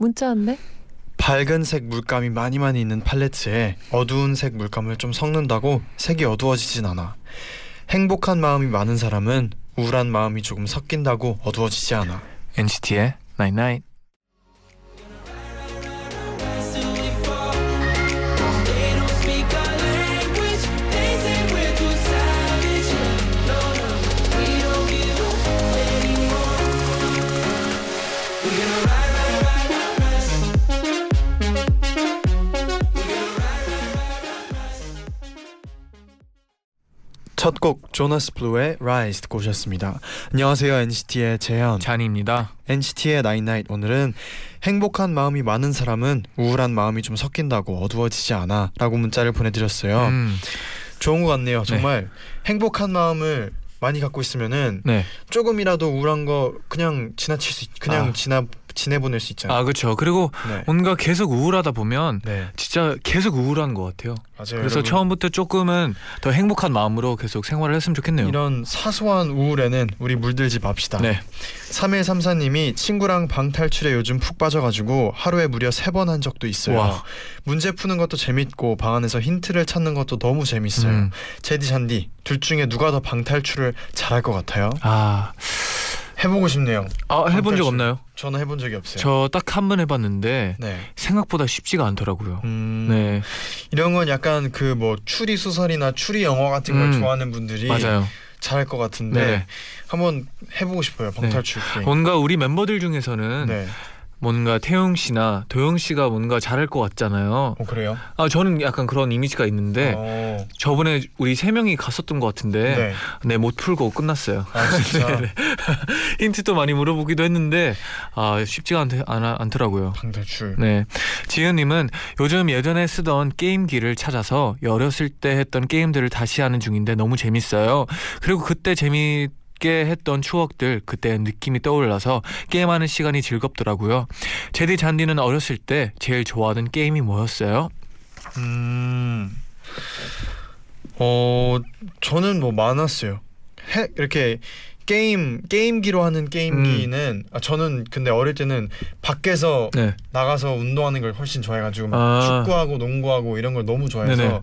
문자 왔네. 밝은색 물감이 많이 많이 있는 팔레트에 어두운 색 물감을 좀 섞는다고 색이 어두워지진 않아. 행복한 마음이 많은 사람은 우울한 마음이 조금 섞인다고 어두워지지 않아. NCT의 Night Night. 첫곡 조나스 블루의 Rise 듣고 오셨습니다. 안녕하세요 NCT의 재현. 잔입니다. NCT의 나인나잇 오늘은 행복한 마음이 많은 사람은 우울한 마음이 좀 섞인다고 어두워지지 않아 라고 문자를 보내드렸어요. 음, 좋은 것 같네요. 정말 행복한 마음을 많이 갖고 있으면은 네. 조금이라도 우울한 거 그냥 지나칠 수 있, 그냥 아. 지나 지내보낼 수 있잖아요. 아 그렇죠. 그리고 네. 뭔가 계속 우울하다 보면 네. 진짜 계속 우울한 것 같아요. 맞아요. 그래서. 처음부터 조금은 더 행복한 마음으로 계속 생활을 했으면 좋겠네요. 이런 사소한 우울에는 우리 물들지 맙시다. 네. 3134님이 친구랑 방탈출에 요즘 푹 빠져가지고 하루에 무려 세 번 한 적도 있어요. 와. 문제 푸는 것도 재밌고 방 안에서 힌트를 찾는 것도 너무 재밌어요. 음. 제디 잔디 둘 중에 누가 더 방탈출을 잘할 것 같아요? 아, 해보고 싶네요. 아 해본 적. 없나요? 저는 해본 적이 없어요. 저 딱 한 번 해봤는데 네. 생각보다 쉽지가 않더라고요. 음, 네, 이런 건 약간 그 뭐 추리 소설이나 추리 영화 같은 걸 음. 좋아하는 분들이 맞아요. 잘할 것 같은데 네. 한번 해보고 싶어요. 방탈출 게임. 뭔가 우리 멤버들 중에서는 네. 뭔가 태용 씨나 도영 씨가 뭔가 잘할 것 같잖아요. 어 그래요? 아 저는 약간 그런 이미지가 있는데 어, 저번에 우리 세 명이 갔었던 것 같은데 네. 네못 풀고 끝났어요. 아 진짜 네, 힌트도 많이 물어보기도 했는데 아 쉽지가 않, 않, 않더라고요. 방탈출. 네, 지은님은 요즘 예전에 쓰던 게임기를 찾아서 어렸을 때 했던 게임들을 다시 하는 중인데 너무 재밌어요. 그리고 그때 재 밌게 했던 추억들, 그때 느낌이 떠올라서 게임하는 시간이 즐겁더라고요. 제디 잔디는 어렸을 때 제일 좋아하는 게임이 뭐였어요? 음. 어 저는 뭐 많았어요. 해, 이렇게 게임 게임기로 하는 게임기는 아, 저는 근데 어릴 때는 밖에서 네, 나가서 운동하는 걸 훨씬 좋아해가지고 막 아. 축구하고 농구하고 이런 걸 너무 좋아해서 네네.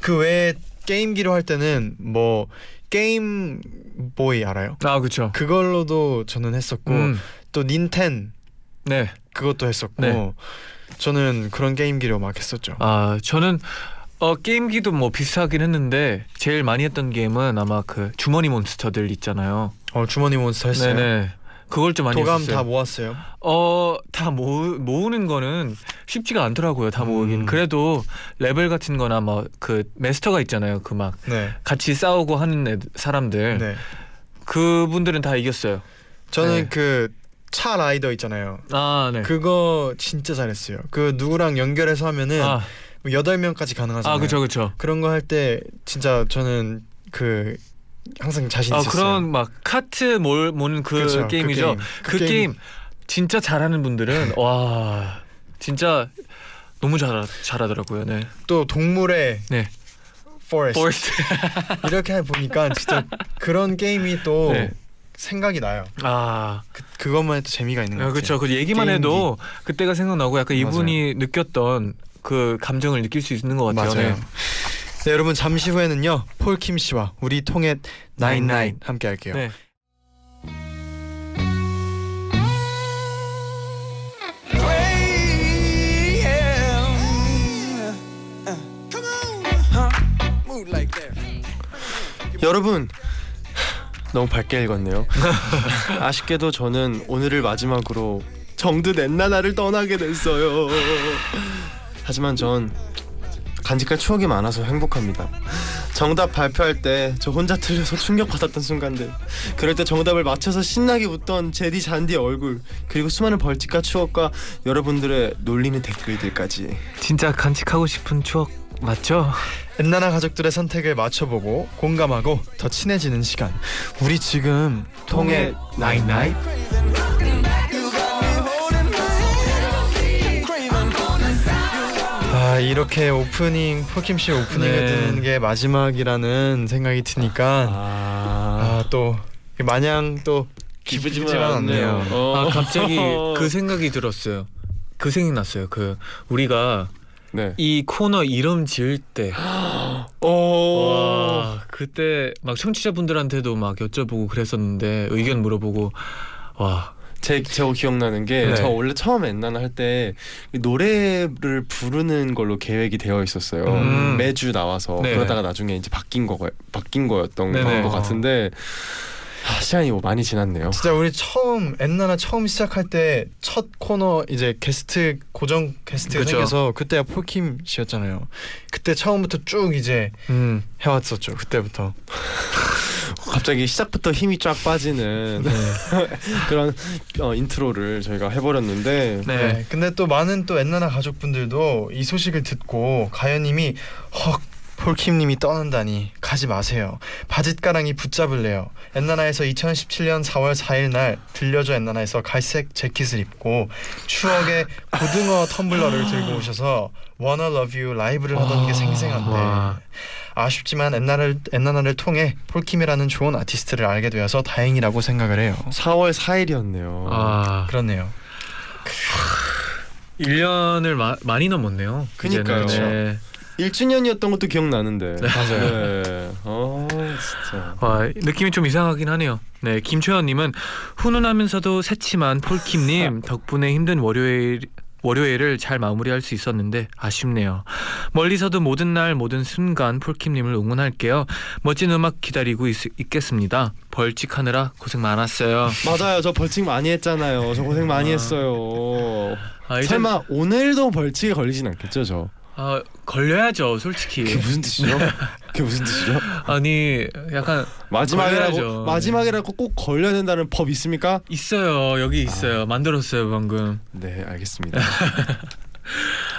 그 외에 게임기로 할 때는 뭐 게임 보이 알아요? 아 그렇죠. 그걸로도 저는 했었고 음, 또 닌텐 네, 그것도 했었고 네. 저는 그런 게임기로 막 했었죠. 아 저는 어 게임기도 뭐 비슷하긴 했는데 제일 많이 했던 게임은 아마 그 주머니 몬스터들 있잖아요. 어 주머니 몬스터 했어요. 네네. 그걸 좀 많이 도감 했었어요. 다 모았어요. 어, 다 모으, 모으는 거는 쉽지가 않더라고요. 다 모으긴. 음. 그래도 레벨 같은 거나 뭐 그 마스터가 있잖아요. 그막 네. 같이 싸우고 하는 애, 사람들. 네. 그분들은 다 이겼어요. 저는 네. 카트라이더 있잖아요. 아, 네. 그거 진짜 잘했어요. 그 누구랑 연결해서 하면은 아, 뭐 여덟 명까지 가능하잖아요. 아, 그쵸, 그쵸. 그런 거 할 때 진짜 저는 그 항상 자신 아, 있었어요. 그런 막 카트 몰 모는 그 그쵸, 그 게임이죠. 게임. 그, 그 게임. 진짜 잘하는 분들은 와, 진짜 너무 잘 잘하더라고요. 네. 또 동물의 네. forest forest. 이렇게 해 보니까 진짜 그런 게임이 또 네. 생각이 나요. 아, 그, 그것만 해도 재미가 있는 것 아. 그렇죠. 그 얘기만 게임기. 해도 그때가 생각나고 약간 이분이 느꼈던 그 감정을 느낄 수 있는 것 같아요. 맞아요. 네. 네, 여러분 잠시 후에는요 폴킴 씨와 우리 통해 나인나인 함께 할게요. 네. 여러분 너무 밝게 읽었네요. 아쉽게도 저는 오늘을 마지막으로 정드 넷나나를 떠나게 됐어요. 하지만 전 간직할 추억이 많아서 행복합니다. 정답 발표할 때 저 혼자 틀려서 충격받았던 순간들. 그럴 때 정답을 맞춰서 신나게 웃던 제디 잔디의 얼굴 그리고 수많은 벌칙과 추억과 여러분들의 놀리는 댓글들까지. 진짜 간직하고 싶은 추억 맞죠? 엔나나 가족들의 선택을 맞춰보고 공감하고 더 친해지는 시간. 우리 지금 통했나잇나잇. 아 이렇게 오프닝 폴킴 씨 오프닝을 네. 듣는 게 마지막이라는 생각이 드니까 아, 아 또 마냥 또 기쁘지만 않네요. 아 갑자기 그 생각이 들었어요. 그 생각 났어요. 그 우리가 네. 이 코너 이름 지을 때, 오. 와 그때 막 청취자분들한테도 막 여쭤보고 그랬었는데 의견 물어보고 와 제 제가 기억나는 게 네. 저 원래 처음에 엔나나 할 때 노래를 부르는 걸로 계획이 되어 있었어요. 음. 매주 나와서 네. 그러다가 나중에 이제 바뀐 거 바뀐 거였던. 것 같은데 아, 시간이 뭐 많이 지났네요. 진짜 우리 처음 엔나나 처음 시작할 때 첫 코너 이제 게스트 고정 게스트 그쵸. 생겨서 그때가 폴킴 씨였잖아요. 그때 처음부터 쭉 이제 음. 해왔었죠. 그때부터. 갑자기 시작부터 힘이 쫙 빠지는 네. 그런 어, 인트로를 저희가 해버렸는데 네. 네. 근데 또 많은 또 엔나나 가족분들도 이 소식을 듣고 가연님이 헉 폴킴님이 떠난다니 가지 마세요. 바짓가랑이 붙잡을래요. 엔나나에서 2017년 4월 4일 날 들려줘 엔나나에서 갈색 재킷을 입고 추억의 고등어 텀블러를 들고 오셔서 Wanna Love You 라이브를 하던 게 생생한데 와. 아쉽지만 엔나를 엔나나를 통해 폴킴이라는 좋은 아티스트를 알게 되어서 다행이라고 생각을 해요. 4월 4일이었네요. 아 그렇네요. 1년을 마, 많이 넘었네요. 그니까요. 네. 1주년이었던 것도 기억나는데. 맞아요. 네. 어 진짜. 와 느낌이 좀 이상하긴 하네요. 네 김초연님은 훈훈하면서도 새침한 폴킴님 덕분에 힘든 월요일 월요일을 잘 마무리할 수 있었는데 아쉽네요. 멀리서도 모든 날 모든 순간 폴킴님을 응원할게요. 멋진 음악 기다리고 있, 있겠습니다. 벌칙하느라 고생 많았어요. 맞아요. 저 벌칙 많이 했잖아요. 저 고생 많이 아. 했어요. 아, 설마 오늘도 벌칙에 걸리진 않겠죠, 저? 아, 걸려야죠, 솔직히. 그게 무슨 뜻이죠? 그게 무슨 뜻이죠? 아니 약간 마지막이라고 걸려야죠. 마지막이라고 꼭 걸려야 된다는 법 있습니까? 있어요. 여기 있어요. 만들었어요 방금. 네, 알겠습니다.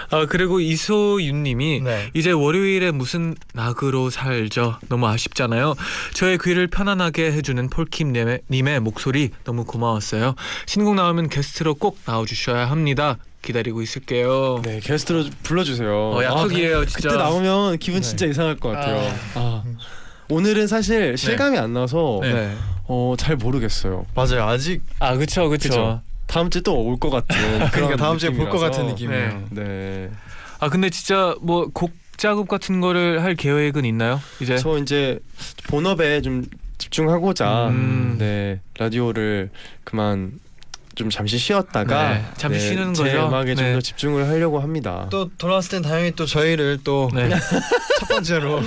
아 그리고 이소윤님이 네. 이제 월요일에 무슨 낙으로 살죠. 너무 아쉽잖아요. 저의 귀를 편안하게 해주는 폴킴님의 님의 목소리 너무 고마웠어요. 신곡 나오면 게스트로 꼭 나와주셔야 합니다. 기다리고 있을게요. 네, 게스트로 불러주세요. 어, 약속이에요, 아, 진짜. 그때 나오면 기분 네. 진짜 이상할 것 같아요. 아. 아. 오늘은 사실 실감이 안 나서 네. 네. 어, 잘 모르겠어요. 맞아요. 아직 아 그쵸 그쵸. 그쵸. 다음 주에 또 올 것 같은 그러니까 다음 주에 볼 것. 같은 느낌이에요. 네. 아 근데 진짜 뭐 곡 작업 같은 거를 할 계획은 있나요? 이제 저 이제 본업에 좀 집중하고자 음. 네 라디오를 그만 좀 잠시 쉬었다가 네, 잠시 쉬는 제 거죠. 음악에 좀 네. 더 집중을 하려고 합니다. 또 돌아왔을 땐 다행히 또 저희를 또 첫 네. 번째로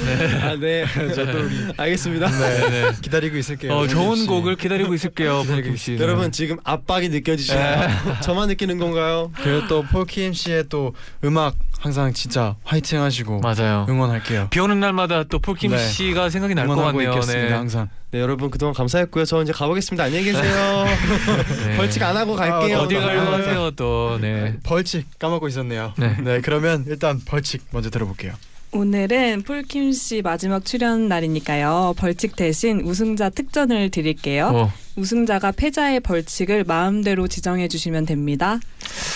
아, 네. 알겠습니다. 네, 네. 기다리고 있을게요. 어, 좋은. 곡을 기다리고 있을게요, 기다리고 폴킴 씨. 여러분 지금 압박이 느껴지시나요? 저만 느끼는 건가요? 그리고 또 폴킴 씨의 또 음악 항상 진짜 화이팅 하시고 맞아요. 응원할게요. 비 오는 날마다 또 폴킴 네. 씨가 생각이 날 것 같네요. 있겠습니다. 네. 항상. 네 여러분 그동안 감사했고요. 저 이제 가보겠습니다. 안녕히 계세요. 네. 벌칙 안 하고 갈게요. 아, 어디 네. 가려고 하세요 또. 네. 벌칙 까먹고 있었네요. 네. 네, 그러면 일단 벌칙 먼저 들어볼게요. 오늘은 폴킴 씨 마지막 출연 날이니까요. 벌칙 대신 우승자 특전을 드릴게요. 어. 우승자가 패자의 벌칙을 마음대로 지정해 주시면 됩니다.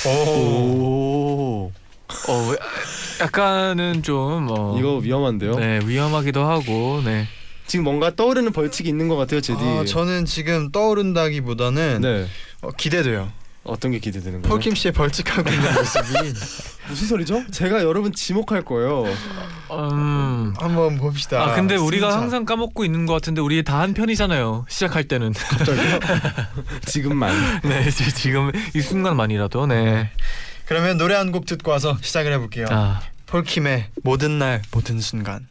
오. 어, 왜- 약간은 좀 어, 이거 위험한데요? 네, 위험하기도 하고. 네. 지금 뭔가 떠오르는 벌칙이 있는 것 같아요, 제디. 아, 저는 지금 떠오른다기보다는 네. 어, 기대돼요. 어떤 게 기대되는 거죠? 폴킴 씨의 벌칙하고 있는 모습이 무슨 소리죠? 제가 여러분 지목할 거예요. 음. 한번 봅시다. 아 근데 우리가. 항상 까먹고 있는 것 같은데 우리 다 한 편이잖아요. 시작할 때는. 지금만. 네, 지- 지금 이 순간만이라도. 네. 그러면 노래 한 곡 듣고 와서 시작을 해볼게요. 아. 폴킴의 모든 날 모든 순간.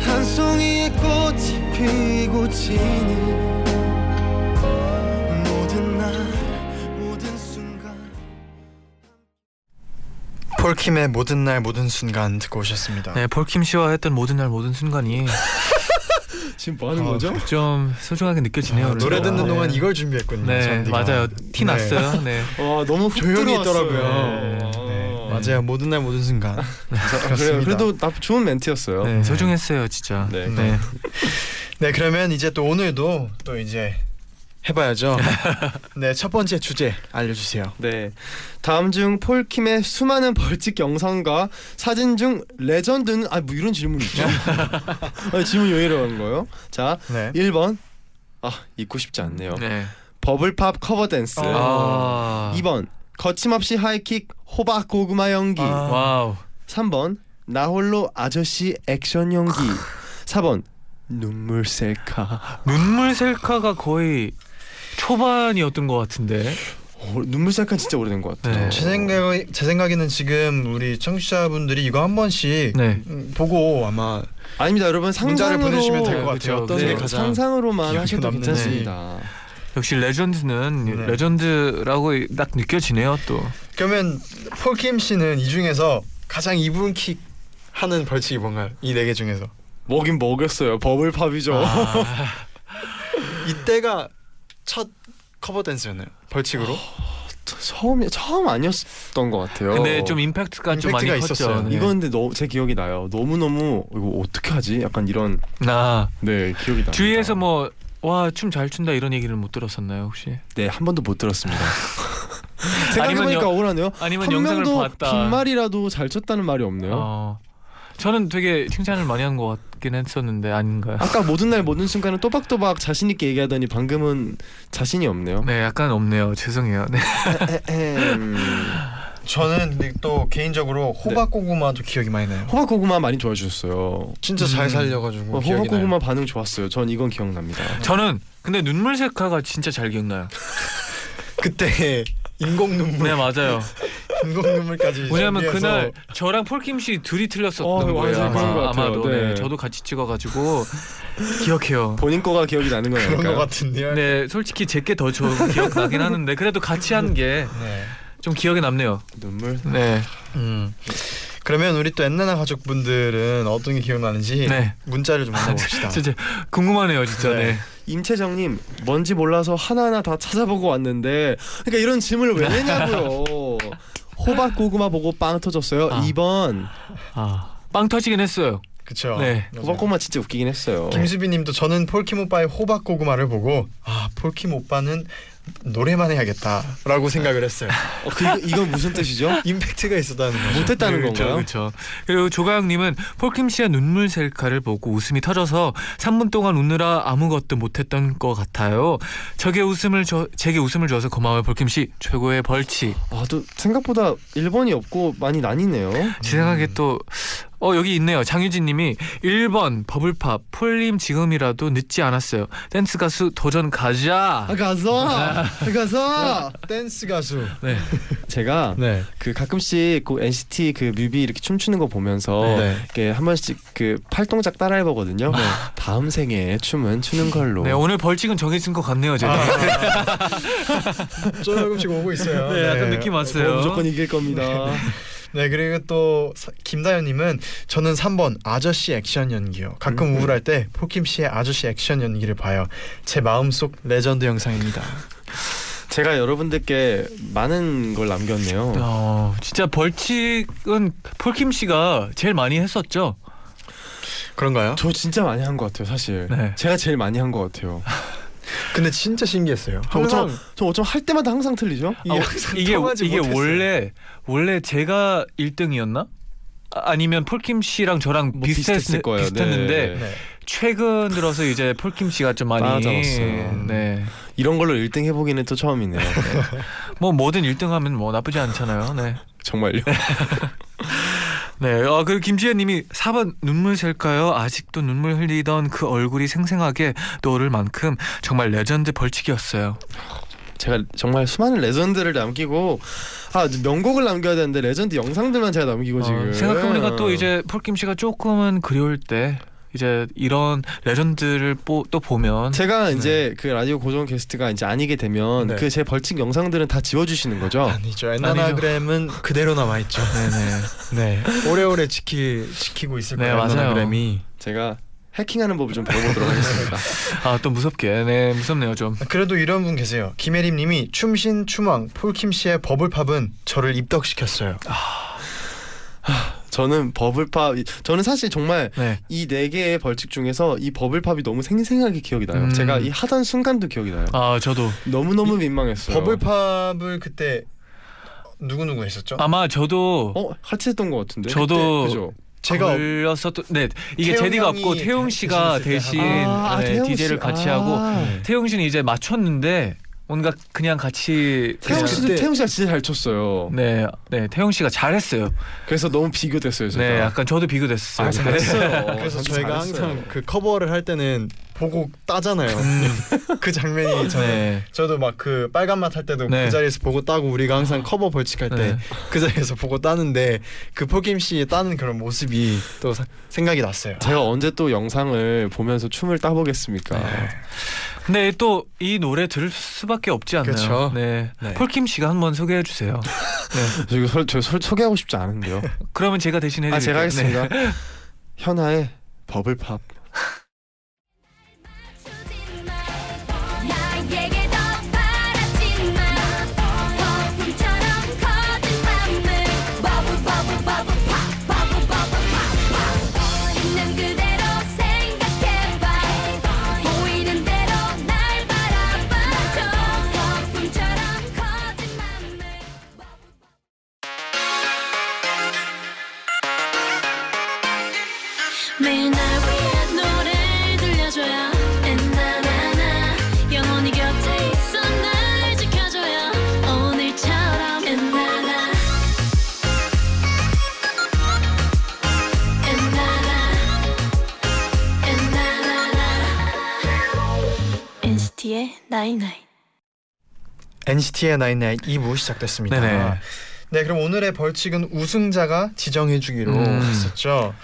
한 송이의 꽃이 피고 지는 폴킴의 모든 날 모든 순간 듣고 오셨습니다. 네, 폴킴 씨와 했던 모든 날 모든 순간이 지금 뭐 하는 아, 거죠? 좀 소중하게 느껴지네요. 아, 노래. 듣는 네. 동안 이걸 준비했거든요. 네, 잔디가. 맞아요. 티 네. 났어요. 네. 와 너무 훅 조용히. 있더라고요. 네, 맞아요. 모든 날 모든 순간. 아, 그래요. 그래도 나 좋은 멘트였어요. 네, 소중했어요, 진짜. 네. 네. 네, 그러면 이제 또 오늘도 또 이제 해봐야죠. 네, 첫 번째 주제 알려주세요. 네. 다음 중 폴킴의 수많은 벌칙 영상과 사진 중 레전드는 아 뭐 이런 질문이 있죠? 아니, 질문 왜 이러는 거예요? 자, 네. 1번 아 잊고 싶지 않네요. 네. 버블팝 커버 댄스. 아. 2번 거침없이 하이킥 호박 고구마 연기. 아. 와우. 3번 나 홀로 아저씨 액션 연기. 4번 눈물 셀카. 눈물 셀카가 거의 초반이었던 것 같은데. 어, 눈물 셀카 진짜 오래된 것 같아요. 네. 제 생각 제 생각에는 지금 우리 청취자분들이 이거 한 번씩 네. 음, 보고 아마 아닙니다, 여러분 문자를 상상으로 보내주시면 될 것. 같아요. 어떤 네, 게 가장 상상으로만 기억에 하셔도. 괜찮습니다. 역시 레전드는 네. 레전드라고 딱 느껴지네요, 또. 그러면 폴킴 씨는 이 중에서 가장 이불킥 하는 벌칙이 뭔가요? 이 네 개 중에서 먹긴 먹였어요. 버블팝이죠. 아, 이때가 첫 커버 댄스였나요? 벌칙으로? 처음 처음 아니었던 것 같아요. 근데 좀 임팩트가 좀 많이 컸죠. 있었어요. 네. 이건 근데 너, 제 기억이 나요. 너무 너무 이거 어떻게 하지? 약간 이런 나 네 기억이 나. 주위에서 뭐 와 춤 잘 춘다 이런 얘기를 못 들었었나요 혹시? 네한 번도 못 들었습니다. 생각해보니까 여- 억울하네요. 아니면 한 영상을 명도 봤다. 빈말이라도 잘 쳤다는 말이 없네요. 어, 저는 되게 칭찬을 많이 한 것 같긴 했었는데 아닌가요? 아까 모든 날 모든 순간은 또박또박 자신 있게 얘기하더니 방금은 자신이 없네요. 네, 약간 없네요. 죄송해요. 네. 저는 근데 또 개인적으로 호박 고구마도 기억이 많이 나요. 호박 고구마 많이 좋아해 주셨어요. 진짜 음. 잘 살려가지고 어, 기억이 호박 고구마 나요. 반응 좋았어요. 전 이건 기억납니다. 저는 근데 눈물 셀카가 진짜 잘 기억나요. 그때 인공 눈물, 네, 맞아요. 인공 눈물까지. 왜냐면 그날 저랑 폴킴 씨 둘이 틀렸었던 어, 거예요. 그런 것 아마, 같아요. 아마도 네. 네. 저도 같이 찍어가지고 기억해요. 본인 거가 기억이 나는 그런 것 거니까요. 같은데요. 네, 솔직히 제게 더 좋은 기억 나긴 하는데 그래도 같이 한 게좀 네. 기억에 남네요. 눈물. 네, 음. 그러면 우리 또 엔나나 가족분들은 어떤 게 기억나는지 네. 문자를 좀 만나봅시다. 진짜 궁금하네요, 진짜. 네. 네. 임채정님 뭔지 몰라서 하나하나 다 찾아보고 왔는데 그러니까 이런 질문을 왜 내냐고요. 호박 고구마 보고 빵 터졌어요. 아. 2번 아, 빵 터지긴 했어요. 그렇죠. 네. 호박 고구마 진짜 웃기긴 했어요. 김수빈님도 저는 폴킴 오빠의 호박 고구마를 보고 아 폴킴 오빠는 노래만 해야겠다라고 생각을 했어요. 어, 그, 이건 무슨 뜻이죠? 임팩트가 있었다는 거죠. 못했다는 그렇죠, 건가요? 그렇죠. 그리고 조가영님은 폴킴 씨의 눈물 셀카를 보고 웃음이 터져서 3분 동안 웃느라 아무것도 못했던 것 같아요. 저게 웃음을 줘, 제게 웃음을 줘서 고마워요, 폴킴 씨. 최고의 벌칙. 아, 또 생각보다 1번이 없고 많이 나뉘네요. 제 생각에 또 어, 여기 있네요. 장유진님이 1번 Bubble Pop 폴님 지금이라도 늦지 않았어요. 댄스 가수 도전 가자. 아, 가서 가서 댄스 가수. 네. 제가 네. 그 가끔씩 그 NCT 그 뮤비 이렇게 춤추는 거 보면서 네. 이렇게 한 번씩 그 팔동작 따라해보거든요. 다음 생에 춤은 추는 걸로. 네, 오늘 벌칙은 정해진 것 같네요, 제가. 조금씩 오고 있어요. 네, 약간 느낌 왔어요. 어, 무조건 이길 겁니다. 네 그리고 또 사- 김다현님은 저는 3번 아저씨 액션 연기요. 가끔 음. 우울할 때 폴킴 씨의 아저씨 액션 연기를 봐요. 제 마음속 레전드 영상입니다. 제가 여러분들께 많은 걸 남겼네요. 어, 진짜 벌칙은 폴킴 씨가 제일 많이 했었죠. 그런가요? 저 진짜 많이 한 것 같아요, 사실. 네. 제가 제일 많이 한 것 같아요. 근데 진짜 신기했어요. 저 항상 어쩜, 저 어쩜 할 때마다 항상 틀리죠? 이 아, 항상 이게 이게. 원래 원래 제가 1등이었나? 아니면 폴킴 씨랑 저랑 뭐 비슷했, 비슷했을 거예요. 비슷했는데 네. 네. 최근 들어서 이제 폴킴 씨가 좀 많이 빠져나왔어요. 네. 이런 걸로 1등 해보기는 또 처음이네요. 네. 뭐 뭐든 1등하면 뭐 나쁘지 않잖아요. 네. 정말요? 네. 어, 그리고 김지혜님이 4번 눈물 셀카요? 아직도 눈물 흘리던 그 얼굴이 생생하게 떠오를 만큼 정말 레전드 벌칙이었어요. 제가 정말 수많은 레전드를 남기고 아 명곡을 남겨야 되는데 레전드 영상들만 제가 남기고 어, 지금 생각해보니까 또 이제 폴킴 씨가 조금은 그리울 때 이제 이런 레전드를 뽀- 또 보면 제가 이제 그 라디오 고정 게스트가 이제 아니게 되면 네. 그제 벌칙 영상들은 다 지워주시는 거죠. 아니죠. 엔나나그램은 그대로 남아 있죠. 네네. 네, 오래오래 지키 지키고 있을 네, 거예요. 엔나나그램이. 제가 해킹하는 법을 좀 배워보도록 하겠습니다. 아 또 무섭게 네 무섭네요 좀. 그래도 이런 분 계세요. 김혜림님이 춤신 춤왕 폴킴 씨의 Bubble Pop은 저를 입덕시켰어요. 저는 버블팝 저는 사실 정말 네. 이네 개의 벌칙 중에서 이 버블팝이 너무 생생하게 기억이 나요. 음. 제가 이 하던 순간도 기억이 나요. 아 저도 너무 너무 민망했어요. 버블팝을 그때 누구 누구 했었죠? 아마 저도 어 같이 했던 것 같은데. 저도 그때? 제가 걸렸었던 네 이게 제디가 없고 태용 씨가 대신 때 대신 아, 네, 태용 DJ를 씨. 같이 아. 하고 네. 태용 씨는 이제 맞췄는데 뭔가 그냥 같이 태용 씨도 그때- 태용 씨가 진짜 잘 쳤어요. 네, 네 태용 씨가 잘했어요. 그래서 너무 비교됐어요. 제가. 네, 약간 저도 비교됐어요. 아 잘했어요. 그래서 진짜 저희가 잘했어요. 항상 그 커버를 할 때는 보고 따잖아요. 그 장면이 저는 네. 저도 막 그 빨간 맛 할 때도 네. 그 자리에서 보고 따고 우리가 항상 커버 벌칙할 때 네. 그 자리에서 보고 따는데 그 폴킴 씨 따는 그런 모습이 또 사- 생각이 났어요. 제가 언제 또 영상을 보면서 춤을 따보겠습니까? 네. 또 이 노래 들을 수밖에 없지 않나요? 그쵸. 네. 네. 폴킴 씨가 한번 소개해 주세요. 저 이거 설, 저 설, 소개하고 싶지 않은데요. 그러면 제가 대신 해드릴게요. 아 제가 하겠습니다. 네. 현아의 버블팝. 매일 날 위해 노래를 들려줘요 엔나나나 영원히 곁에 있어 날 지켜줘요 오늘처럼 엔나나 엔나나 엔나나나 NCT의 나인나인 2부 시작됐습니다. 네네. 네, 그럼 오늘의 벌칙은 우승자가 지정해주기로 음. 했었죠.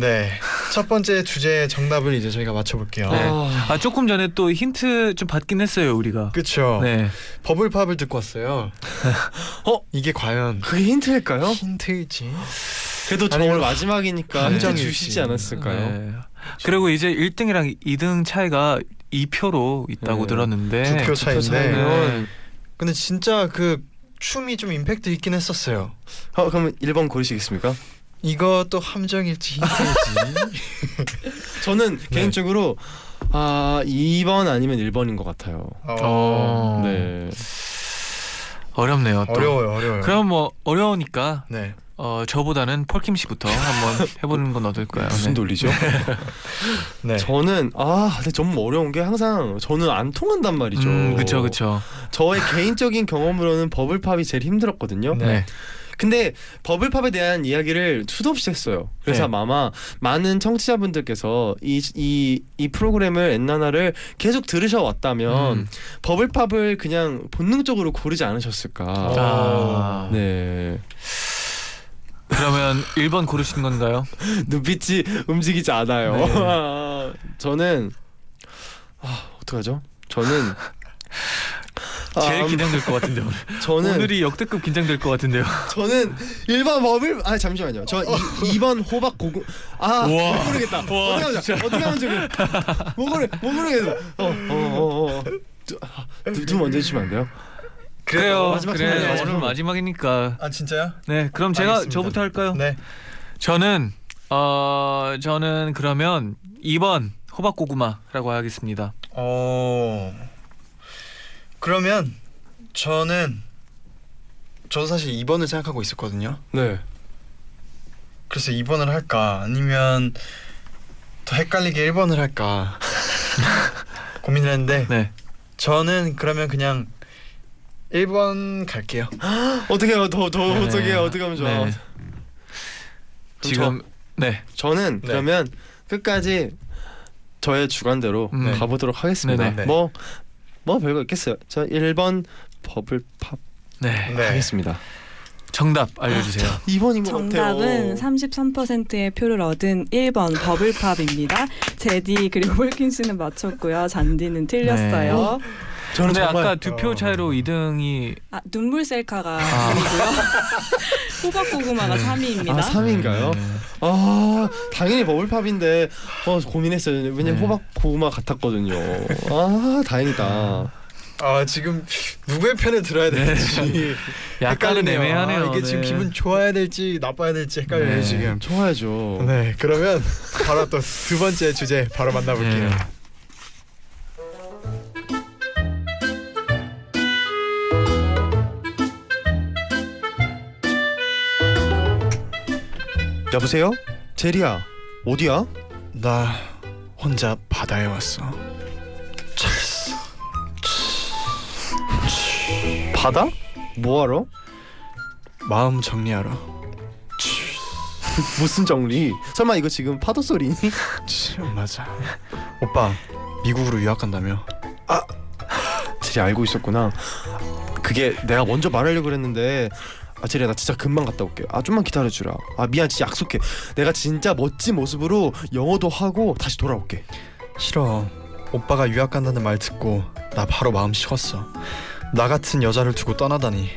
네, 첫 번째 주제 정답을 이제 저희가 맞춰볼게요. 네. 아, 아 조금 전에 또 힌트 좀 받긴 했어요 우리가. 그쵸? 네. 버블팝을 듣고 왔어요. 어? 이게 과연 그게 힌트일까요? 힌트일지? 그래도 저 오늘 마지막이니까 힌트. 주시지 않았을까요? 네. 그리고 이제 1등이랑 2등 차이가 2표로 있다고 네. 들었는데. 두표표 차인데. 차이면 근데 진짜 그 춤이 좀 임팩트 있긴 했었어요. 어, 그러면 1번 고르시겠습니까? 이것도 함정일지 힌트일지. 저는 네. 개인적으로 아 2번 아니면 1번인 것 같아요. 어. 네. 어렵네요. 또. 어려워요, 어려워요. 그럼 뭐 어려우니까 네. 어 저보다는 폴킴 씨부터 한번 해보는 건 어떨까요? 무슨 네. 논리죠? 네. 저는 아 근데 너무 어려운 게 항상 저는 안 통한단 말이죠. 음, 그쵸 그쵸. 저의 개인적인 경험으로는 버블팝이 제일 힘들었거든요. 네. 네. 근데 버블팝에 대한 이야기를 수도 없이 했어요. 그래서 네. 아마 많은 청취자분들께서 이 이 이 프로그램을 엔나나를 계속 들으셔 왔다면 음. 버블팝을 그냥 본능적으로 고르지 않으셨을까. 아. 네. 그러면 1번 고르시는 건가요? 눈빛이 움직이지 않아요. 네. 저는 아 어떡하죠? 저는 제일 아, 긴장될 것 같은데 오늘. 저는 오늘이 역대급 긴장될 것 같은데요. 저는 1번 버블 아 잠시만요. 저 2, 번 호박 고구 아 우와. 못 모르겠다. 우와, 어떻게 하면 진짜. 어떻게 하면 좋을 못 모르 못 모르겠어. 어어어 어. 두, 아, 두, 두 먼저 해주시면 안 돼요? 그래요. 마지막 그래 오늘 마지막. 마지막이니까. 아 진짜요? 네. 그럼 제가 알겠습니다. 저부터 할까요? 네. 저는 어 저는 그러면 2번 호박 고구마라고 하겠습니다. 어. 그러면 저는 저도 사실 2번을 생각하고 있었거든요. 네. 그래서 2번을 할까 아니면 더 헷갈리게 1번을 할까 고민을 했는데 네. 저는 그러면 그냥 1번 갈게요. 어떻게 해요? 더 더 네. 어떻게 해요? 어떻게 하면 좋아? 네. 지금 네. 저는 네. 그러면 끝까지 저의 주관대로 음. 가보도록 하겠습니다. 네네. 네. 뭐, 뭐 별거 있겠어요. 저 1번 버블팝 네. 네. 하겠습니다. 정답 알려주세요. 2번인 것 정답은 같아요. 33%의 표를 얻은 1번 버블팝입니다. 제디 그리고 홀킨 씨는 맞췄고요. 잔디는 틀렸어요. 저는 근데 정말 아까 두 표 차이로 2등이 아, 눈물 셀카가 아. 2위고요. 호박 고구마가 네. 3위입니다. 아 3인가요? 네. 아 당연히 버블팝인데 어, 고민했어요. 왜냐면 네. 호박 고구마 같았거든요. 아 다행이다. 아 지금 누구의 편을 들어야 될지 약간은 헷갈리네요. 애매하네요. 아, 이게 지금 네. 기분 좋아야 될지 나빠야 될지 헷갈려요 네. 지금. 좋아야죠. 네 그러면 바로 또 두 번째 주제 바로 만나볼게요. 여보세요? 제리야 어디야? 나 혼자 바다에 왔어. 바다? 뭐하러? 마음 정리하러. 무슨 정리? 설마 이거 지금 파도 소리니? 치, 맞아. 오빠 미국으로 유학 간다며. 제리 알고 있었구나. 그게 내가 먼저 말하려고 그랬는데 아 제리야 나 진짜 금방 갔다 올게. 아 좀만 기다려주라. 아 미안 진짜 약속해. 내가 진짜 멋진 모습으로 영어도 하고 다시 돌아올게. 싫어. 오빠가 유학 간다는 말 듣고 나 바로 마음 식었어. 나 같은 여자를 두고 떠나다니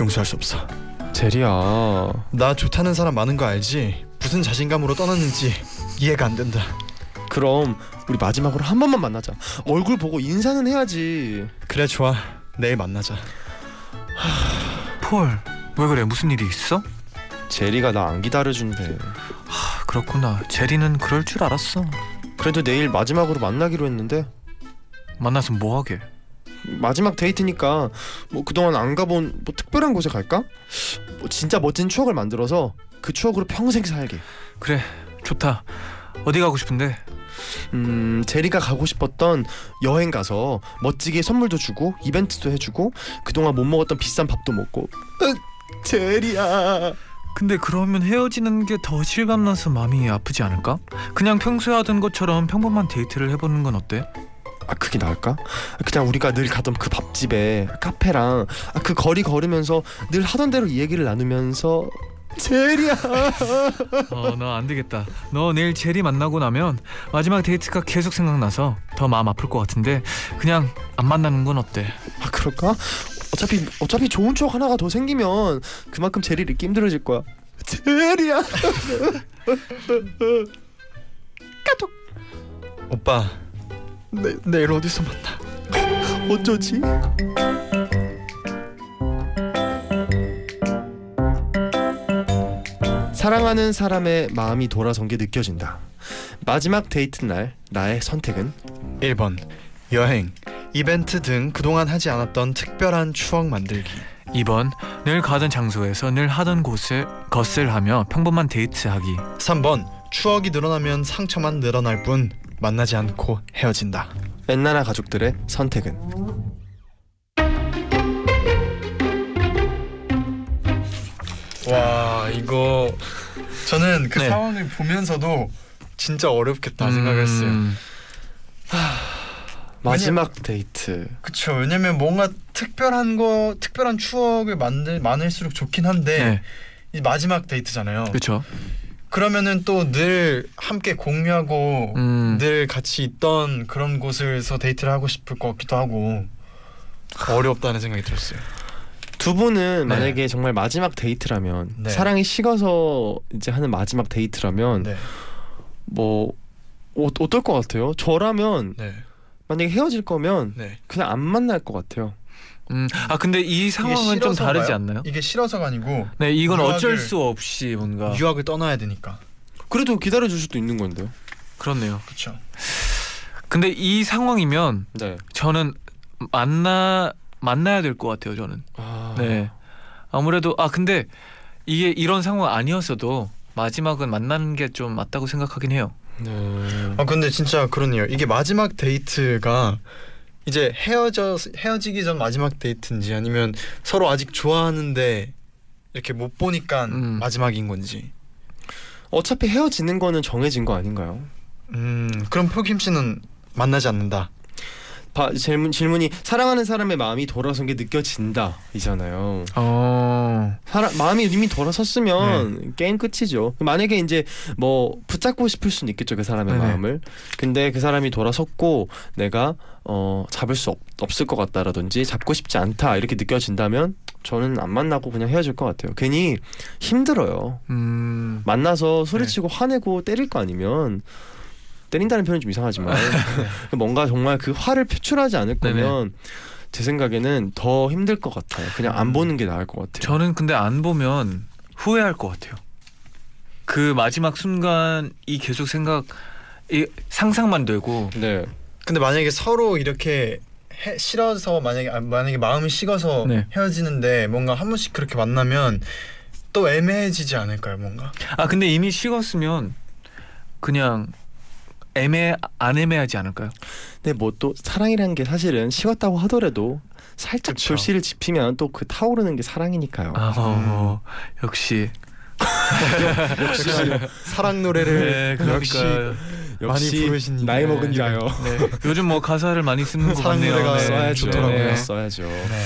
용서할 수 없어. 제리야. 나 좋다는 사람 많은 거 알지? 무슨 자신감으로 떠났는지 이해가 안 된다. 그럼 우리 마지막으로 한 번만 만나자. 얼굴 보고 인사는 해야지. 그래 좋아. 내일 만나자. 폴, 왜 그래? 무슨 일이 있어? 제리가 나 안 기다려준대. 아, 그렇구나. 제리는 그럴 줄 알았어. 그래도 내일 마지막으로 만나기로 했는데 만나서 뭐 하게? 마지막 데이트니까 뭐 그동안 안 가본 뭐 특별한 곳에 갈까? 뭐 진짜 멋진 추억을 만들어서 그 추억으로 평생 살게. 그래, 좋다. 어디 가고 싶은데? 음 제리가 가고 싶었던 여행 가서 멋지게 선물도 주고 이벤트도 해주고 그동안 못 먹었던 비싼 밥도 먹고. 으, 제리야. 근데 그러면 헤어지는 게 더 실감나서 마음이 아프지 않을까? 그냥 평소에 하던 것처럼 평범한 데이트를 해보는 건 어때? 아 그게 나을까? 그냥 우리가 늘 가던 그 밥집에 카페랑 아, 그 거리 걸으면서 늘 하던 대로 이 얘기를 나누면서 제리야. 어, 너 안 되겠다. 너 내일 제리 만나고 나면 마지막 데이트가 계속 생각나서 더 마음 아플 것 같은데 그냥 안 만나는 건 어때? 아 그럴까? 어차피 어차피 좋은 추억 하나가 더 생기면 그만큼 제리를 잊기 힘들어질 거야. 제리야. 오빠 내, 내일 어디서 만나? 어쩌지? 사랑하는 사람의 마음이 돌아선 게 느껴진다. 마지막 데이트 날 나의 선택은 1번 여행 이벤트 등 그동안 하지 않았던 특별한 추억 만들기. 2번 늘 가던 장소에서 늘 하던 곳을 것을 하며 평범한 데이트하기. 3번 추억이 늘어나면 상처만 늘어날 뿐 만나지 않고 헤어진다. 엔나나 가족들의 선택은? 와 이거 저는 그 네. 상황을 보면서도 진짜 어렵겠다 생각했어요. 음, 마지막 데이트. 그쵸 왜냐면 뭔가 특별한 거 특별한 추억을 만들 많을수록 좋긴 한데 네, 이 마지막 데이트잖아요 그렇죠. 그러면은 또 늘 함께 공유하고 음, 늘 같이 있던 그런 곳에서 데이트를 하고 싶을 것 같기도 하고 어렵다는 생각이 들었어요. 두 분은 네. 만약에 정말 마지막 데이트라면 네. 사랑이 식어서 이제 하는 마지막 데이트라면 네, 뭐 어, 어떨 것 같아요? 저라면 네, 만약에 헤어질 거면 네. 그냥 안 만날 것 같아요. 음, 아 근데 이 상황은 좀? 다르지 않나요? 이게 싫어서가 아니고 네, 이건 어쩔 유학을- 수 없이 뭔가 유학을 떠나야 되니까. 그래도 기다려 줄 수도 있는 건데요. 그렇네요. 그렇죠. 근데 이 상황이면 네. 저는 만나 만나야 될 것 같아요. 저는. 아... 네. 아무래도 아 근데 이게 이런 상황 아니었어도 마지막은 만나는 게 좀 맞다고 생각하긴 해요. 네. 아 근데 진짜 그렇네요. 이게 마지막 데이트가 이제 헤어져 헤어지기 전 마지막 데이트인지 아니면 서로 아직 좋아하는데 이렇게 못 보니까 음. 마지막인 건지. 어차피 헤어지는 거는 정해진 거 아닌가요? 음 그럼 표김 씨는 만나지 않는다. 바, 질문 질문이 사랑하는 사람의 마음이 돌아선 게 느껴진다 이잖아요. 어. 사람 마음이 이미 돌아섰으면 네. 게임 끝이죠. 만약에 이제 뭐 붙잡고 싶을 수는 있겠죠 그 사람의 네네. 마음을. 근데 그 사람이 돌아섰고 내가 어 잡을 수 없, 없을 것 같다라든지 잡고 싶지 않다 이렇게 느껴진다면 저는 안 만나고 그냥 헤어질 것 같아요. 괜히 힘들어요. 음. 만나서 소리치고 화내고 때릴 거 아니면 때린다는 표현이 좀 이상하지만 뭔가 정말 그 화를 표출하지 않을. 거면 제 생각에는 더 힘들 것 같아요. 그냥 안 보는 게 나을 것 같아요. 저는 근데 안 보면 후회할 것 같아요. 그 마지막 순간이 계속 생각 이 상상만 되고 네. 근데 만약에 서로 이렇게 해, 싫어서 만약에 아, 만약에 마음이 식어서 네. 헤어지는데 뭔가 한 번씩 그렇게 만나면 또 애매해지지 않을까요, 뭔가? 아 근데 이미 식었으면 그냥 애매 안 애매하지 않을까요? 근데 뭐 또 사랑이라는 게 사실은 식었다고 하더라도 살짝 그쵸. 불씨를 지피면 또 그 타오르는 게 사랑이니까요. 아 어, 역시 역시 사랑 노래를 네, 역시 그러니까 많이 부르신 나이 네. 먹은 자요. 네. 요즘 뭐 가사를 많이 쓰는 것 사랑 같네요. 노래가 네. 써야죠. 좋더라고요. 네, 써야죠. 네.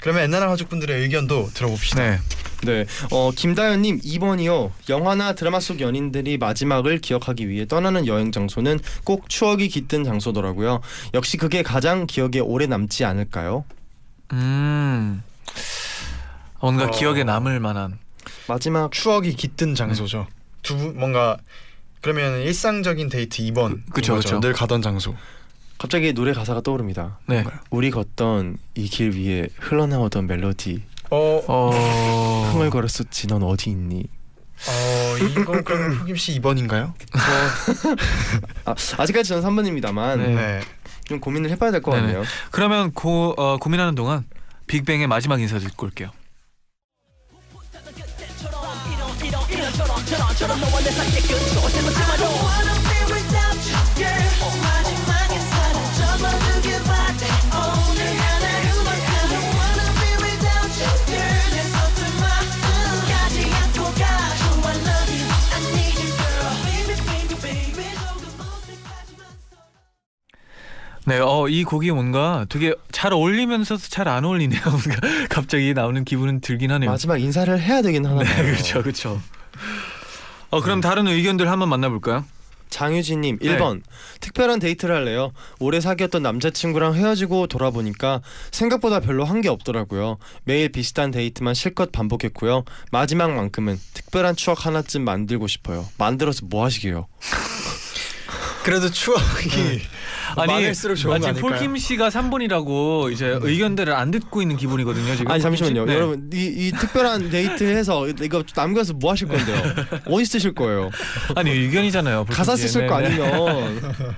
그러면 엔나나 가족분들의 의견도 들어봅시다. 네. 네, 어 김다현님 2번이요. 영화나 드라마 속 연인들이 마지막을 기억하기 위해 떠나는 여행 장소는 꼭 추억이 깃든 장소더라고요. 역시 그게 가장 기억에 오래 남지 않을까요? 음. 뭔가 어. 기억에 남을 만한. 마지막 추억이 깃든 장소죠. 두분 뭔가 그러면 일상적인 데이트 2번 그- 그쵸, 그쵸. 늘 가던 장소. 갑자기 노래 가사가 떠오릅니다. 네. 우리 걷던 이 길 위에 흘러나오던 멜로디 어, 어. 흥얼거렸었지 넌 어디 있니? 어 이거 그럼 흑임 씨 2번인가요? 아, 아직까지 저는 3번입니다만 네. 네. 좀 고민을 해봐야 될 것 네네. 같네요. 그러면 고 어, 고민하는 동안 빅뱅의 마지막 인사 듣고 올게요. 네, 어, 이 곡이 뭔가 되게 잘 어울리면서도 잘 안 어울리네요. 뭔가 갑자기 나오는 기분은 들긴 하네요. 마지막 인사를 해야 되긴 하나 네. 그렇죠, 그렇죠. 어, 그럼 다른 의견들 한번 만나볼까요? 장유진님 네. 1번 특별한 데이트를 할래요. 오래 사귀었던 남자친구랑 헤어지고 돌아보니까 생각보다 별로 한 게 없더라고요. 매일 비슷한 데이트만 실컷 반복했고요. 마지막만큼은 특별한 추억 하나쯤 만들고 싶어요. 만들어서 뭐 하시게요? 그래도 추억이 많을수록 좋은 아니, 거 지금 아닐까요? 폴킴 씨가 3번이라고 이제 의견들을 안 듣고 있는 기분이거든요. 지금. 아니 잠시만요, 네. 여러분 이, 이 특별한 데이트 해서 이거 남겨서 뭐 하실 건데요? 어디 쓰실 거예요? 아니 의견이잖아요. 가사 씨. 쓰실 거 네, 네. 아니면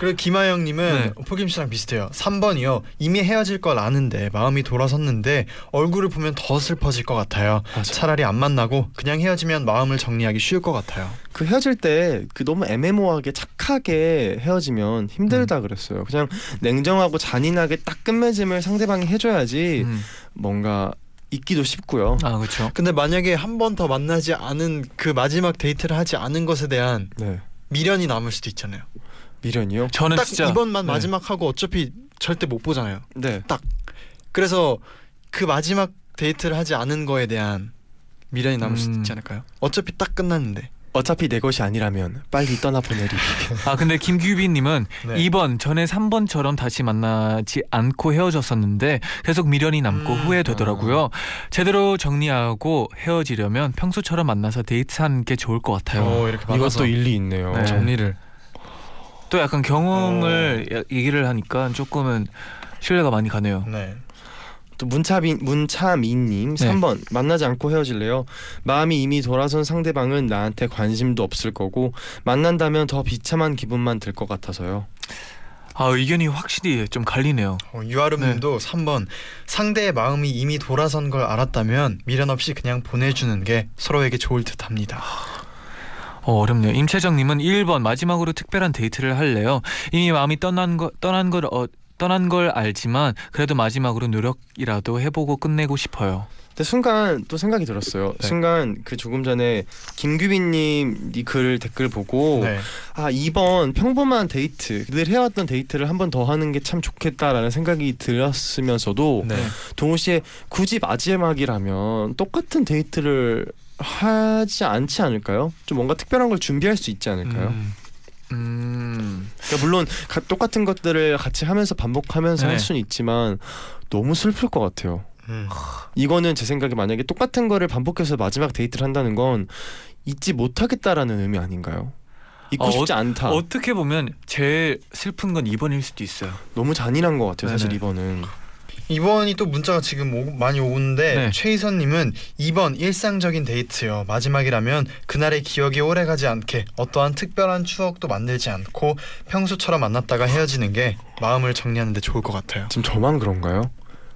그리고 김하영님은 네. 포김 씨랑 비슷해요. 3번이요. 이미 헤어질 걸 아는데 마음이 돌아섰는데 얼굴을 보면 더 슬퍼질 것 같아요. 맞아. 차라리 안 만나고 그냥 헤어지면 마음을 정리하기 쉬울 것 같아요. 그 헤어질 때 그 너무 애매모호하게 착하게 헤어지면 힘들다 음. 그랬어요. 그냥 냉정하고 잔인하게 딱 끝맺음을 상대방이 해줘야지 음. 뭔가 잊기도 쉽고요. 아 그렇죠. 근데 만약에 한 번 더 만나지 않은 그 마지막 데이트를 하지 않은 것에 대한 네. 미련이 남을 수도 있잖아요. 미련이요? 저는 딱 진짜 이번만 네. 마지막 하고 어차피 절대 못 보잖아요. 네. 그래서 그 마지막 데이트를 하지 않은 거에 대한 미련이 남을 음. 있지 않을까요? 어차피 딱 끝났는데. 어차피 내 것이 아니라면 빨리 떠나 보내리. 아 근데 김규빈님은 네. 2번 전에 3번처럼 다시 만나지 않고 헤어졌었는데 계속 미련이 남고 음, 후회되더라고요. 제대로 정리하고 헤어지려면 평소처럼 만나서 데이트하는 게 좋을 것 같아요. 어, 이렇게 만나서 이것도 일리 있네요. 네. 정리를. 또 약간 경험을 야- 얘기를 하니까 조금은 신뢰가 많이 가네요. 네. 또 문차민 문차민님 네. 3번 만나지 않고 헤어질래요. 마음이 이미 돌아선 상대방은 나한테 관심도 없을 거고 만난다면 더 비참한 기분만 들 것 같아서요. 아 의견이 확실히 좀 갈리네요. 어, 유아름님도 3번 상대의 마음이 이미 돌아선 걸 알았다면 미련 없이 그냥 보내주는 게 서로에게 좋을 듯합니다. 어, 어렵네요. 임채정님은 1번 마지막으로 특별한 데이트를 할래요. 이미 마음이 떠난 거 떠난 걸 어, 떠난 걸 알지만 그래도 마지막으로 노력이라도 해보고 끝내고 싶어요. 근데 순간 또 생각이 들었어요. 네. 순간 그 조금 전에 김규빈님 이 글 댓글 보고 네. 아 이번 평범한 데이트 늘 해왔던 데이트를 한 번 더 하는 게 참 좋겠다라는 생각이 들었으면서도 네. 동시에 굳이 마지막이라면 똑같은 데이트를 하지 않지 않을까요? 좀 뭔가 특별한 걸 준비할 수 있지 않을까요? 음. 음. 그러니까 물론 가- 똑같은 것들을 같이 하면서 반복하면서 네. 할 수는 있지만 너무 슬플 것 같아요. 음. 이거는 제 생각에 만약에 똑같은 거를 반복해서 마지막 데이트를 한다는 건 잊지 못하겠다라는 의미 아닌가요? 잊고 어, 싶지 않다. 어떻게 보면 제일 슬픈 건 2번일 수도 있어요. 너무 잔인한 것 같아요. 사실 네네. 이번은. 2번이 또 문자가 지금 오, 많이 오는데 네. 최희선님은 2번 일상적인 데이트요. 마지막이라면 그날의 기억이 오래가지 않게 어떠한 특별한 추억도 만들지 않고 평소처럼 만났다가 헤어지는 게 마음을 정리하는데 좋을 것 같아요. 지금 저만 그런가요?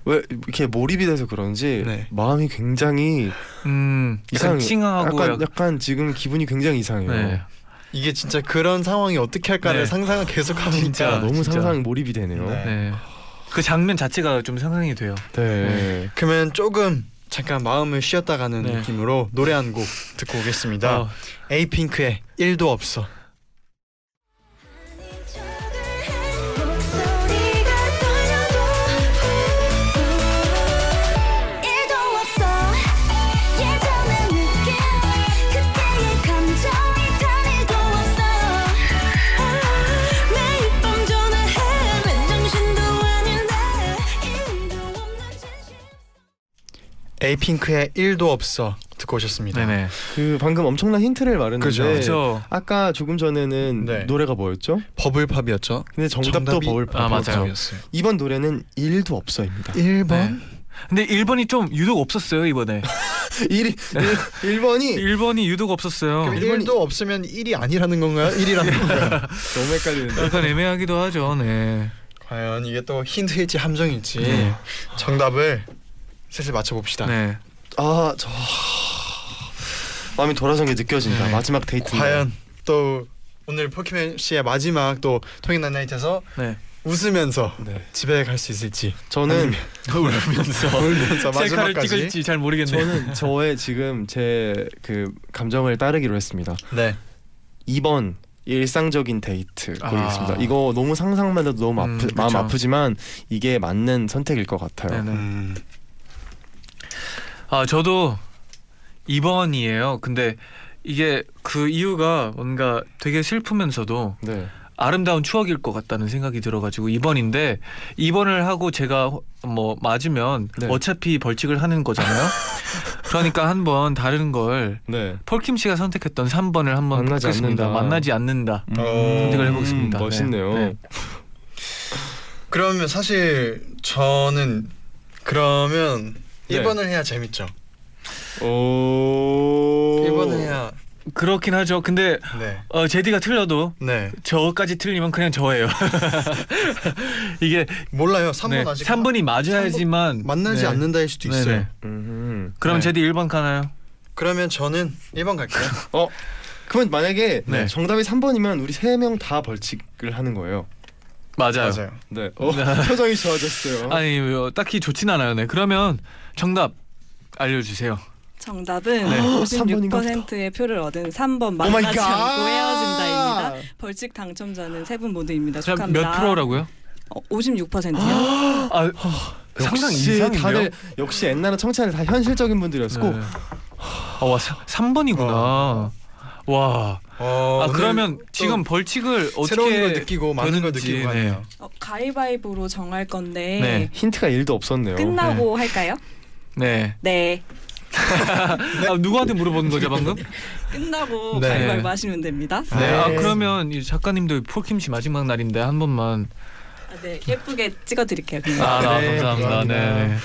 왜 이렇게 몰입이 돼서 그런지 네. 마음이 굉장히 음. 이상해요. 찡하고 약간, 약- 약간 지금 기분이 굉장히 이상해요. 네. 이게 진짜 그런 상황이 어떻게 할까를 네. 상상을 계속 하니까 진짜. 아, 너무 진짜. 상상 몰입이 되네요. 네. 네. 그 장면 자체가 좀 상상이 돼요. 네. 그러면 조금 잠깐 마음을 쉬었다 가는 네. 느낌으로 노래 한 곡 듣고 오겠습니다. 어, 에이핑크의 1도 없어. 에이핑크의 1도 없어 듣고 오셨습니다. 네네. 그 방금 엄청난 힌트를 말했는데 그죠. 그렇죠. 아까 조금 전에는 네. 노래가 뭐였죠? 버블팝이었죠. 근데 정답도 정답이- 버블팝. 아, 맞아요. 이번 노래는 일도 없어입니다. 1번 네. 근데 1번이 좀 유독 없었어요 이번에. 1이 1번이 1번이 유독 없었어요. 그럼 일본이- 1도 없으면 1이 아니라는 건가요? 1이라는 건가요? 너무 헷갈리는데. 약간 애매하기도 하죠. 네. 과연 이게 또 힌트일지 함정일지 네. 정답을 슬슬 맞춰봅시다. 네. 아, 저 마음이 돌아선 게 느껴진다. 네. 마지막 데이트. 과연 또 오늘 포키맨 씨의 마지막 또 토익 나이트에서 네. 웃으면서 네. 집에 갈 수 있을지 저는 울면서 울면서 마지막까지 찍을지 잘 모르겠네요. 저는 저의 지금 제 그 감정을 따르기로 했습니다. 네 2번 일상적인 데이트 고르겠습니다. 아. 이거 너무 상상만 해도 너무 음, 아프, 마음 그쵸. 아프지만 이게 맞는 선택일 것 같아요. 음, 아 저도 2번이에요. 근데 이게 그 이유가 뭔가 되게 슬프면서도 네. 아름다운 추억일 것 같다는 생각이 들어가지고 2번인데 2번을 하고 제가 호- 뭐 맞으면 네. 어차피 벌칙을 하는 거잖아요. 그러니까 한 번 다른 걸 네. 폴킴 씨가 선택했던 3번을 한번 만나지. 않는다. 만나지 않는다. 어, 선택을 해보겠습니다. 네. 멋있네요. 네. 그러면 사실 저는 그러면 네. 1번을 해야 재밌죠. 오. 1번을 해야 그렇긴 하죠. 근데 네. 어, 제디가 틀려도 네. 저까지 틀리면 그냥 저예요. 이게 몰라요. 3번 네, 아직 3번이 맞아야지만 만나지 네. 않는다일 수도 있어요. 네네. 음. 그럼 네. 제디 1번 가나요? 그러면 저는 1번 갈게요. 어. 그러면 만약에 네. 정답이 3번이면 우리 세 명 다 벌칙을 하는 거예요. 맞아요. 맞아요. 네. 어, 표정이 좋아졌어요. 아니 뭐, 딱히 좋진 않아요. 네. 그러면 정답 알려주세요. 정답은 네. 56%의 표를 얻은 3번 oh my 만나지 god! 않고 헤어진다입니다. 벌칙 당첨자는 세 분 모두입니다. 자, 축하합니다. 몇 프로라고요? 어, 56%요? 아, 상당 이상인데요. 다들 역시 옛날에 청취자들 다 현실적인 분들이었고 네. 아, 와 3번이구나. 어. 와. 어, 아 그러면 또 지금 벌칙을 어떻게 새로운 걸 느끼고 많은 걸 되는지, 느끼고 네. 가네요. 어, 가위바위보로 정할 건데 네. 힌트가 1도 없었네요. 끝나고 할까요? 네. 네. 아, 누구한테 물어보는 거죠 방금? 끝나고 네. 가위바위보 하시면 됩니다. 네. 네. 아 그러면 이 작가님도 폴킴 씨 마지막 날인데 한 번만. 아, 네, 예쁘게 찍어드릴게요. 그냥. 아, 아, 네, 감사합니다. 감사합니다. 네. 네.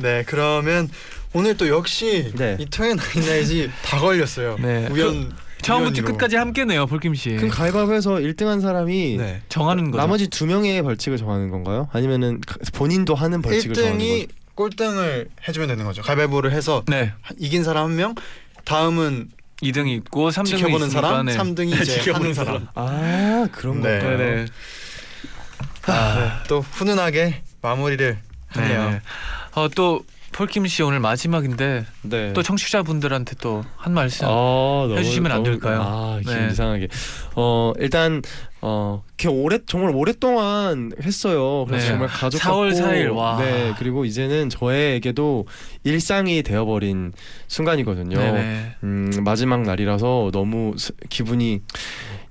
네, 그러면 오늘 또 역시 네. 이 토요일 나이나이지 다 걸렸어요. 네. 우연 처음부터 우연히로. 끝까지 함께네요 폴킴 씨. 그럼 가위바위보에서 1등한 사람이 네. 정하는 거죠. 나머지 두 명의 벌칙을 정하는 건가요? 아니면은 가- 본인도 하는 벌칙을 정하는 1등이 거죠? 꼴등을 해주면 되는 거죠. 가위바위보를 해서 네. 이긴 사람 한 명, 다음은 2등이 있고 3등이 지켜보는 있으니까, 사람, 네. 3등이 이제 지켜보는 사람. 사람. 아 그런 네. 건가요? 네네. 아, 또 훈훈하게 마무리를 하네요. 네네. 어또 폴킴 씨 오늘 마지막인데 네. 또 청취자분들한테 또 한 말씀. 아, 해주시면 안 너무- 될까요? 아, 네. 이상하게. 어 일단 어 이렇게 오래 정말 오랫동안 했어요. 그래서 네. 정말 가족 4월 같고, 4일, 와. 네 그리고 이제는 저에게도 일상이 되어버린 순간이거든요. 네네. 음 마지막 날이라서 너무 스- 기분이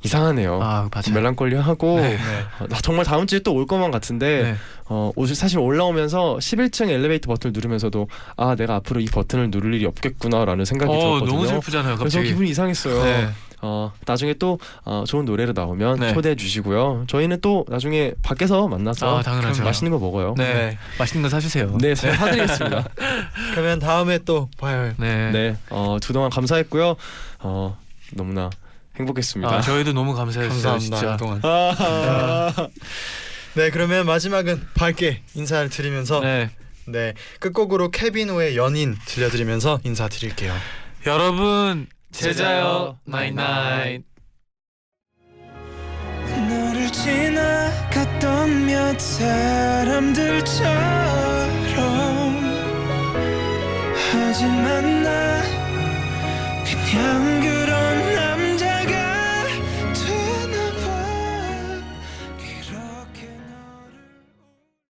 이상하네요. 아 맞아요. 멜랑콜리하고 네. 어, 나 정말 다음 주에 또 올 것만 같은데 네. 어 사실 올라오면서 11층 엘리베이터 버튼을 누르면서도 아 내가 앞으로 이 버튼을 누를 일이 없겠구나라는 생각이 어 들었거든요. 너무 슬프잖아요. 그래서 갑자기. 기분이 이상했어요. 네. 어 나중에 또 어, 좋은 노래로 나오면 네. 초대해 주시고요. 저희는 또 나중에 밖에서 만나서 아. 맛있는 거 먹어요. 네. 네. 맛있는 거 사주세요. 네, 제가 사드리겠습니다. 그러면 다음에 또 봐요. 네. 네, 어 그동안 감사했고요. 어 너무나 행복했습니다. 아, 저희도 너무 감사했어요. 진짜. 그동안. 아, 네, 그러면 마지막은 밝게 인사를 드리면서 네, 네. 끝곡으로 케빈오의 연인 들려드리면서 인사드릴게요. 여러분 제자요, 제자요 나잇나잇. 너를 지나갔던 몇 사람들처럼 하지만 나 그냥